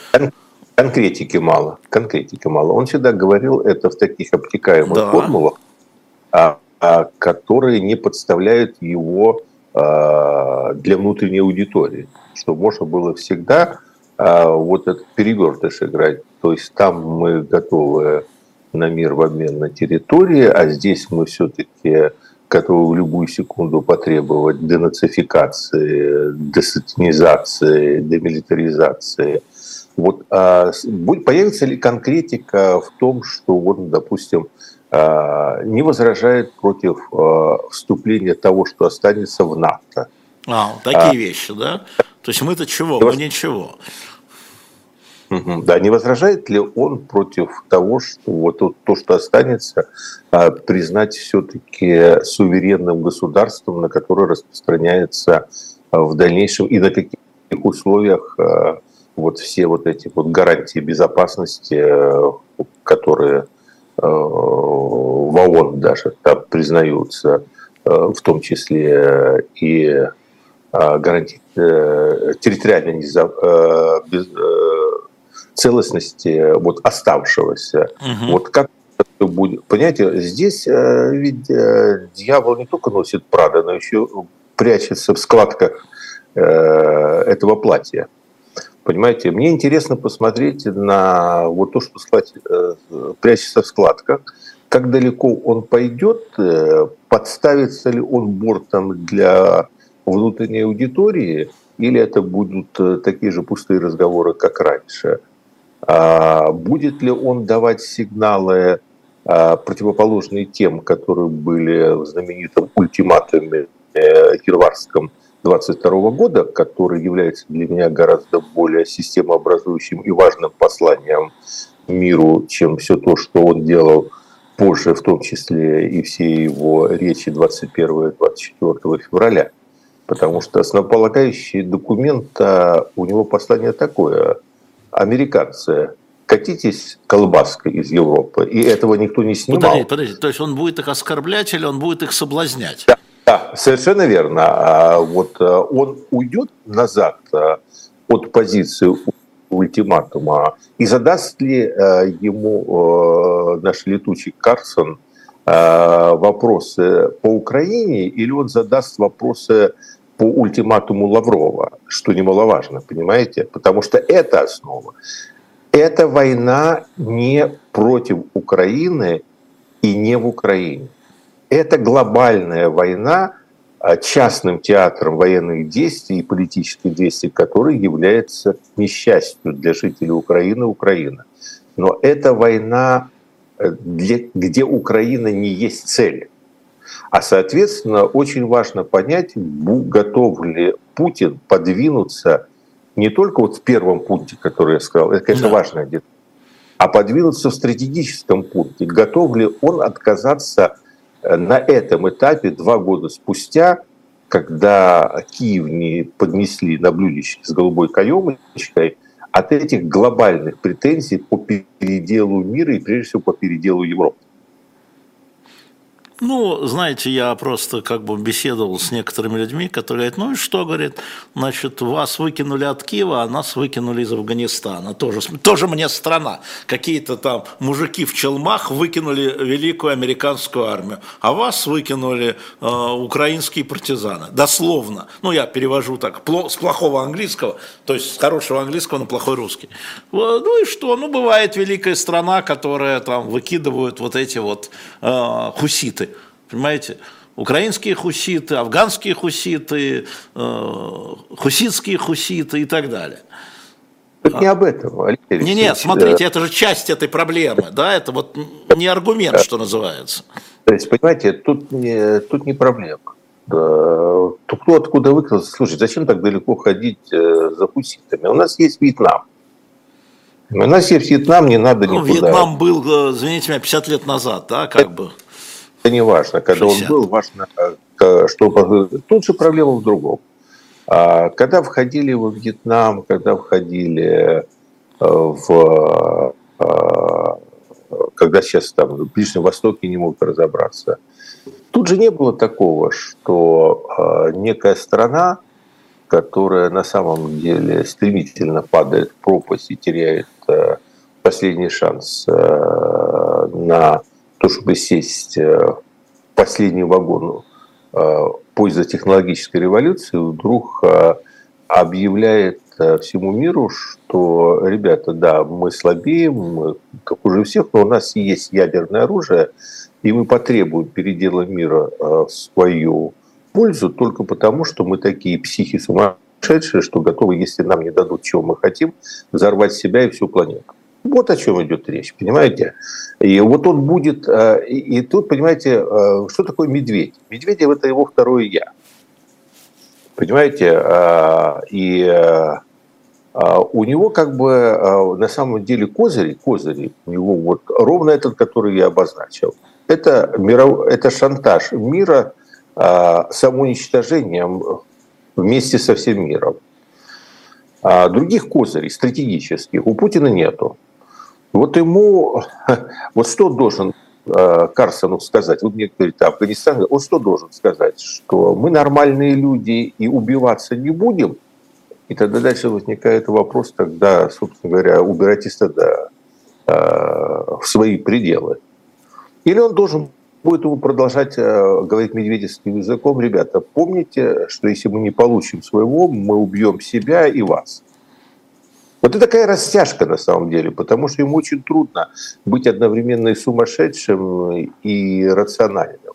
Конкретики мало, конкретики мало. Он всегда говорил это в таких обтекаемых да. формулах. А а, которые не подставляют его для внутренней аудитории, что можно было всегда а, вот этот перевертыш играть. То есть там мы готовы на мир в обмен на территории, а здесь мы все-таки готовы в любую секунду потребовать денацификации, десатинизации, демилитаризации. Вот а, появится ли конкретика в том, что вот, допустим, Э, не возражает против э, вступления того, что останется в НАТО. А, такие а, вещи, да? То есть мы-то чего? Мы ничего. Да, не возражает ли он против того, что вот то, что останется, э, признать все-таки суверенным государством, на которое распространяется в дальнейшем и на каких условиях вот все вот эти вот гарантии безопасности, которые Э, в ООН даже там признаются, э, в том числе и э, гарантии территориальной целостности вот оставшегося. Угу. Вот как будет. Понимаете, здесь э, ведь э, дьявол не только носит Прада, но еще прячется в складках э, этого платья. Понимаете, мне интересно посмотреть на вот то, что сказать, прячется в складках, как далеко он пойдет, подставится ли он бортом для внутренней аудитории, или это будут такие же пустые разговоры, как раньше. А будет ли он давать сигналы а, противоположные тем, которые были в знаменитом ультиматуме э, Кирварском 22 года, который является для меня гораздо более системообразующим и важным посланием миру, чем все то, что он делал позже, в том числе и все его речи 21-24 февраля. Потому что основополагающий документ, а, у него послание такое. Американцы катитесь колбаской из Европы, и этого никто не снимал. Подождите, подождите, то есть он будет их оскорблять или он будет их соблазнять? Да, да совершенно верно. А вот э, он уйдет назад э, от позиции ультиматума и задаст ли э, ему наш летучий Карсон вопросы по Украине, или он задаст вопросы по ультиматуму Лаврова, что немаловажно, понимаете? Потому что это основа. Эта война не против Украины и не в Украине. Это глобальная война а, частным театром военных действий и политических действий, который является несчастью для жителей Украины и Украины. Но это война, э, для, где Украина не есть цель. А, соответственно, очень важно понять, готов ли Путин подвинуться не только вот в первом пункте, который я сказал, это, конечно, да. важная деталь, а подвинуться в стратегическом пункте. Готов ли он отказаться на этом этапе два года спустя, когда Киев не поднесли на блюдечке с голубой каемочкой, от этих глобальных претензий по переделу мира и, прежде всего, по переделу Европы? Ну, знаете, я просто как бы беседовал с некоторыми людьми, которые говорят, ну и что, говорит, значит, вас выкинули от Киева, а нас выкинули из Афганистана. Тоже, тоже мне страна. Какие-то там мужики в челмах выкинули великую американскую армию, а вас выкинули э, украинские партизаны. Дословно. Ну, я перевожу так, с плохого английского, то есть с хорошего английского на плохой русский. Ну и что? Ну, бывает великая страна, которая там выкидывают вот эти вот э, хуситы. Понимаете? Украинские хуситы, афганские хуситы, э, хуситские хуситы и так далее. Это не об этом, Алексей Не, нет, смотрите, это же часть этой проблемы, да, это вот не аргумент, что называется. То есть, понимаете, тут не, тут не проблема. То кто откуда выкрал? Слушай, зачем так далеко ходить э, за хуситами? У нас есть Вьетнам. У нас есть Вьетнам, не надо ну, никуда. Вьетнам был, э, извините меня, 50 лет назад, да, как бы. Это не важно, когда 60. он был, важно, что тут же проблема в другом. А когда входили во Вьетнам, когда входили э, в э, когда сейчас там в Ближнем Востоке не могут разобраться. Тут же не было такого, что э, некая страна, которая на самом деле стремительно падает в пропасть и теряет последний шанс на то, чтобы сесть э, в последний вагон э, поздно-технологической революции, вдруг э, объявляет всему миру, что, ребята, да, мы слабеем, мы как уже всех, но у нас есть ядерное оружие, и мы потребуем передела мира в свою пользу только потому, что мы такие психи сумасшедшие, что готовы, если нам не дадут, чего мы хотим, взорвать себя и всю планету. Вот о чем идет речь, понимаете? И вот он будет, э, и, тут, понимаете, э, что такое медведь? Медведев – это его второе «я». Понимаете? Э, и у него как бы на самом деле козыри, козыри у него вот ровно этот, который я обозначил. Это, миров, это шантаж мира самоуничтожением вместе со всем миром. А других козырей стратегических у Путина нету. Вот ему, вот что должен э, Карсону сказать? Вот мне говорит, Афганистан, он что должен сказать? Что мы нормальные люди и убиваться не будем? И тогда дальше возникает вопрос, тогда, собственно говоря, убирайтесь тогда э, в свои пределы. Или он должен будет ему продолжать э, говорить медведевским языком, ребята, помните, что если мы не получим своего, мы убьем себя и вас. Вот это такая растяжка на самом деле, потому что ему очень трудно быть одновременно и сумасшедшим, и рациональным.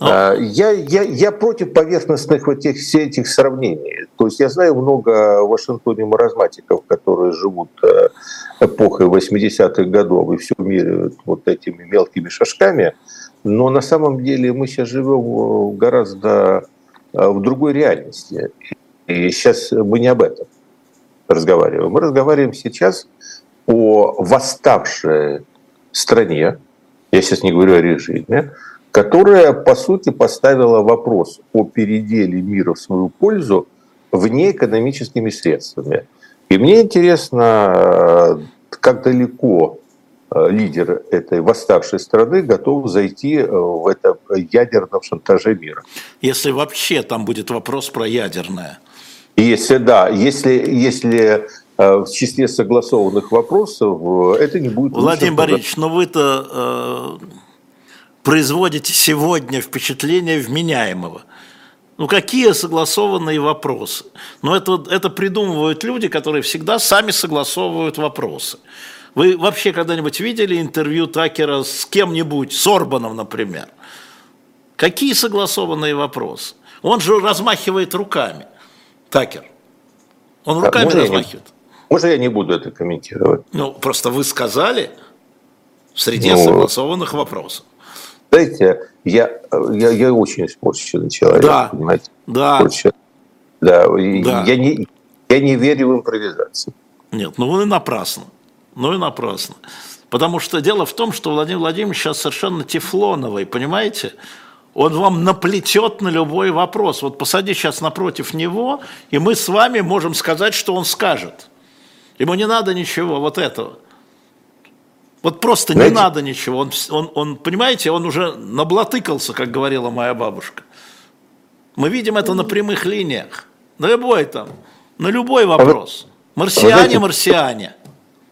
А, я, я, я против поверхностных вот этих, все этих сравнений. То есть я знаю много в Вашингтоне маразматиков, которые живут э, эпохой 80-х годов и все меряют вот этими мелкими шажками, но на самом деле мы сейчас живем гораздо э, в другой реальности. И сейчас мы не об этом разговариваем. Мы разговариваем сейчас о восставшей стране, я сейчас не говорю о режиме, которая, по сути, поставила вопрос о переделе мира в свою пользу вне экономическими средствами. И мне интересно, как далеко э, лидер этой восставшей страны готов зайти э, в это ядерном шантаже мира. Если вообще там будет вопрос про ядерное. Если да, если, если э, в числе согласованных вопросов это не будет... Владимир Борисович, но вы-то производите сегодня впечатление вменяемого. Ну какие согласованные вопросы? Ну это, это придумывают люди, которые всегда сами согласовывают вопросы. Вы вообще когда-нибудь видели интервью Такера с кем-нибудь, с Орбаном, например? Какие согласованные вопросы? Он же размахивает руками, Такер. Он руками можно размахивает. Я можно я не буду это комментировать? Ну, просто вы сказали в среде ну, согласованных вопросов. Знаете, я, я, я очень испорченный человек, да. понимаете? Да. Да, да. Я, не, я не верю в импровизацию. Нет, ну вы напрасно. Ну и напрасно. Потому что дело в том, что Владимир Владимирович сейчас совершенно тефлоновый, понимаете? Он вам наплетет на любой вопрос. Вот посади сейчас напротив него, и мы с вами можем сказать, что он скажет. Ему не надо ничего вот этого. Вот просто Знаете, не надо ничего. Он, он, он, понимаете, он уже наблатыкался, как говорила моя бабушка. Мы видим это на прямых линиях. На любой там, на любой вопрос. Марсиане, марсиане.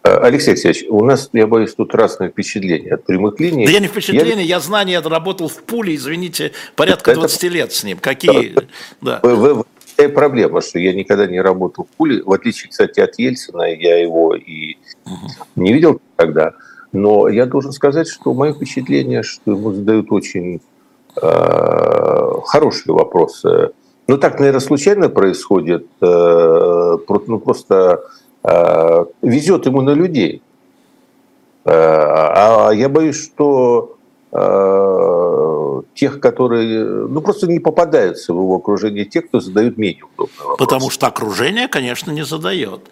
Э, Алексей Алексеевич, у нас, я боюсь, тут разное впечатление от прямых линий. Да я не впечатление, я, я знания, я работал в пуле, извините, порядка это... 20 лет с ним. Какие? Да. Вы, вы, вы, проблема, что я никогда не работал в пуле, в отличие, кстати, от Ельцина, я его и угу. не видел тогда. Но я должен сказать, что мое впечатление, что ему задают очень э, хорошие вопросы. Ну, так, наверное, случайно происходит. Э, ну, просто везет ему на людей. Э, а я боюсь, что э, тех, которые, ну, просто не попадаются в его окружение, тех, кто задают менее удобные вопросы. Потому что окружение, конечно, не задает.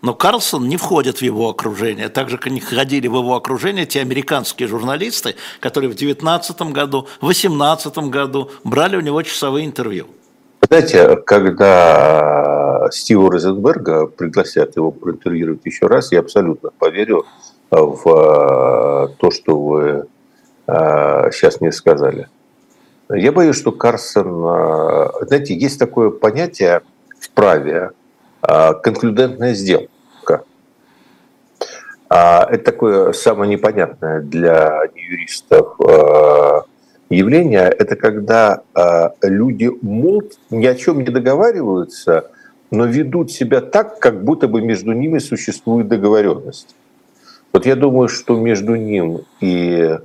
Но Карлсон не входит в его окружение, так же, как не ходили в его окружение те американские журналисты, которые в 2019 году, в 2018 году брали у него часовые интервью. Знаете, когда Стива Розенберга пригласят его проинтервьюировать еще раз, я абсолютно поверю в э, то, что вы сейчас э, мне сказали. Я боюсь, что Карсон... Э, знаете, есть такое понятие в праве конклюдентная сделка. А это такое самое непонятное для юристов явление. Это когда а, люди могут ни о чем не договариваются, но ведут себя так, как будто бы между ними существует договоренность. Вот я думаю, что между ним и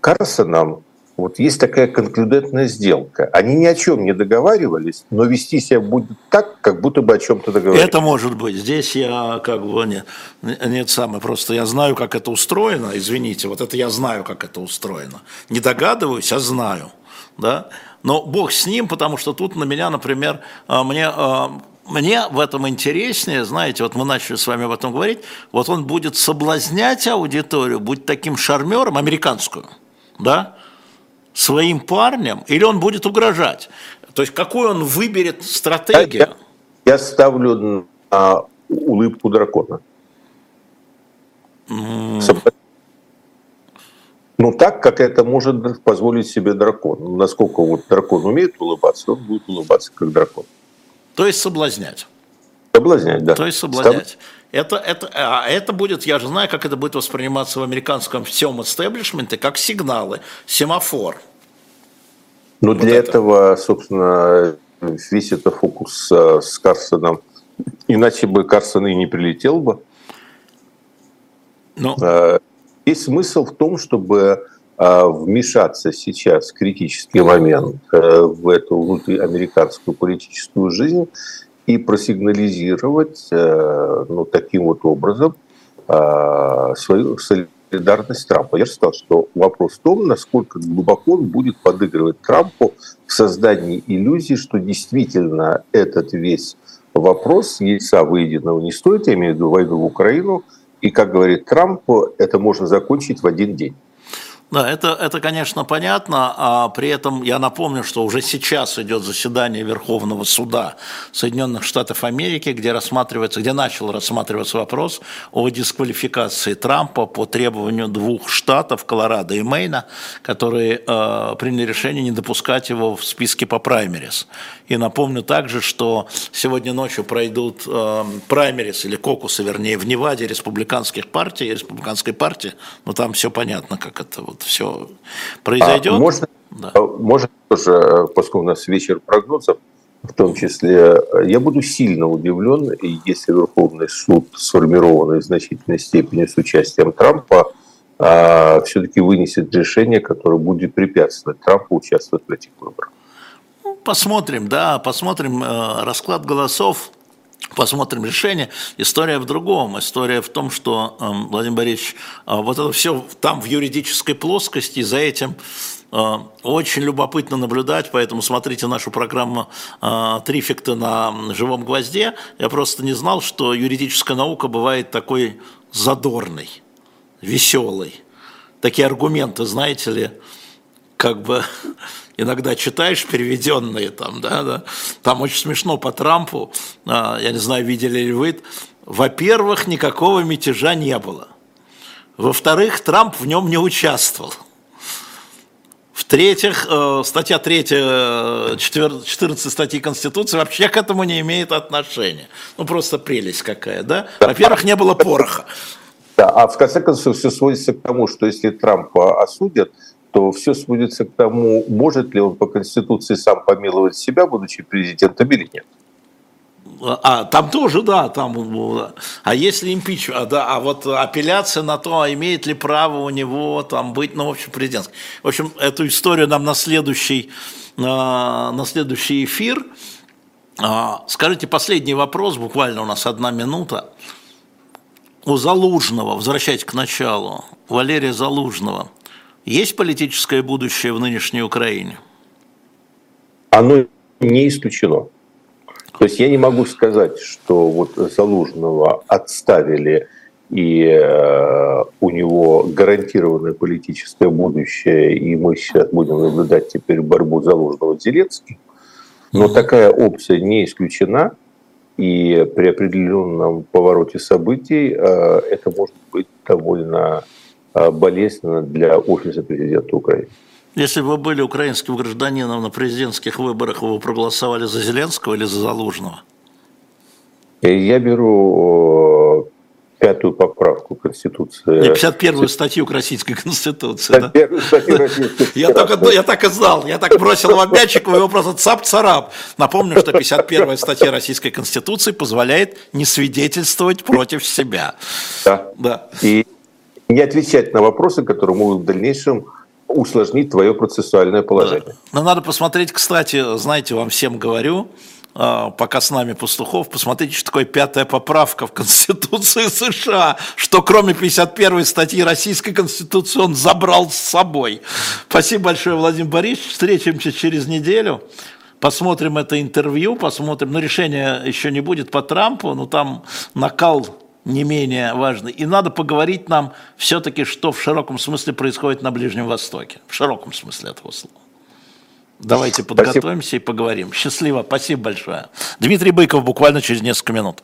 Карсоном вот есть такая конклюдентная сделка. Они ни о чем не договаривались, но вести себя будет так, как будто бы о чем-то договаривались. Это может быть. Здесь я как бы не, нет самое просто я знаю, как это устроено. Извините, вот это я знаю, как это устроено. Не догадываюсь, а знаю, да. Но Бог с ним, потому что тут на меня, например, а, мне а, мне в этом интереснее, знаете, вот мы начали с вами об этом говорить, вот он будет соблазнять аудиторию, будет таким шармером, американскую, да, своим парнем, или он будет угрожать? То есть какую он выберет стратегию? Я, я ставлю на улыбку дракона. Mm. Ну, так, как это может позволить себе дракон. Насколько вот дракон умеет улыбаться, он будет улыбаться как дракон. То есть соблазнять. Соблазнять, да. То есть соблазнять. Это, это, а это будет, я же знаю, как это будет восприниматься в американском всем истеблишменте, как сигналы, семафор. Ну, вот для это. этого, собственно, весь этот фокус с Карсоном. Иначе бы Карсон и не прилетел бы. Но... Ну. А, есть смысл в том, чтобы а, вмешаться сейчас в критический момент э, в эту внутриамериканскую политическую жизнь и просигнализировать э, ну, таким вот образом а, свою солидарность Трампа. Я сказал, что вопрос в том, насколько глубоко он будет подыгрывать Трампу в создании иллюзии, что действительно этот весь вопрос яйца выеденного не стоит, я имею в виду войну в Украину, и, как говорит Трамп, это можно закончить в один день. Да, это, это, конечно, понятно. А при этом я напомню, что уже сейчас идет заседание Верховного суда Соединенных Штатов Америки, где рассматривается, где начал рассматриваться вопрос о дисквалификации Трампа по требованию двух штатов, Колорадо и Мейна, которые э, приняли решение не допускать его в списке по праймерис. И напомню также, что сегодня ночью пройдут э, праймерис или кокусы, вернее, в Неваде республиканских партий, республиканской партии, но там все понятно, как это вот все произойдет. А можно, да. А можно тоже, поскольку у нас вечер прогнозов, в том числе, я буду сильно удивлен, если Верховный суд, сформированный в значительной степени с участием Трампа, а, все-таки вынесет решение, которое будет препятствовать Трампу участвовать в этих выборах. Ну, посмотрим, да, посмотрим э, расклад голосов. Посмотрим решение. История в другом. История в том, что, э, Владимир Борисович, э, вот это все там в юридической плоскости, за этим э, очень любопытно наблюдать, поэтому смотрите нашу программу «Трифекты на живом гвозде». Я просто не знал, что юридическая наука бывает такой задорной, веселой. Такие аргументы, знаете ли, как бы иногда читаешь переведенные там, да, да, там очень смешно по Трампу, а, я не знаю, видели ли вы, во-первых, никакого мятежа не было, во-вторых, Трамп в нем не участвовал, в-третьих, э, статья 3, 14 статьи Конституции вообще к этому не имеет отношения. Ну, просто прелесть какая, да? Во-первых, не было пороха. Да, а в конце концов все сводится к тому, что если Трампа осудят, то все сводится к тому, может ли он по Конституции сам помиловать себя, будучи президентом или нет. А, там тоже, да, там, а если импич, а, да, а вот апелляция на то, а имеет ли право у него там быть, ну, в общем, президент. В общем, эту историю нам на следующий, на, на следующий эфир. А, скажите, последний вопрос, буквально у нас одна минута. У Залужного, возвращаясь к началу, Валерия Залужного – есть политическое будущее в нынешней Украине? Оно не исключено. То есть я не могу сказать, что вот Залужного отставили и э, у него гарантированное политическое будущее, и мы сейчас будем наблюдать теперь борьбу Залужного с Зеленским. Но такая опция не исключена, и при определенном повороте событий э, это может быть довольно болезненно для офиса президента Украины. Если бы вы были украинским гражданином на президентских выборах, вы бы проголосовали за Зеленского или за Залужного? Я беру пятую поправку Конституции. 51-ю статью к Российской Конституции. Да? Статью Российской я, только, я так и знал. Я так бросил вам мячик, вы его просто цап-царап. Напомню, что 51-я статья Российской Конституции позволяет не свидетельствовать против себя. Да. да. И не отвечать на вопросы, которые могут в дальнейшем усложнить твое процессуальное положение. Но надо посмотреть, кстати, знаете, вам всем говорю, а, пока с нами Пастухов, посмотрите, что такое пятая поправка в Конституции США, что кроме 51 статьи Российской Конституции он забрал с собой. Спасибо большое, Владимир Борисович. Встретимся через неделю. Посмотрим это интервью, посмотрим. Но решения еще не будет по Трампу, но там накал не менее важный. И надо поговорить нам все-таки, что в широком смысле происходит на Ближнем Востоке. В широком смысле этого слова. Давайте подготовимся Спасибо. и поговорим. Счастливо. Спасибо большое. Дмитрий Быков буквально через несколько минут.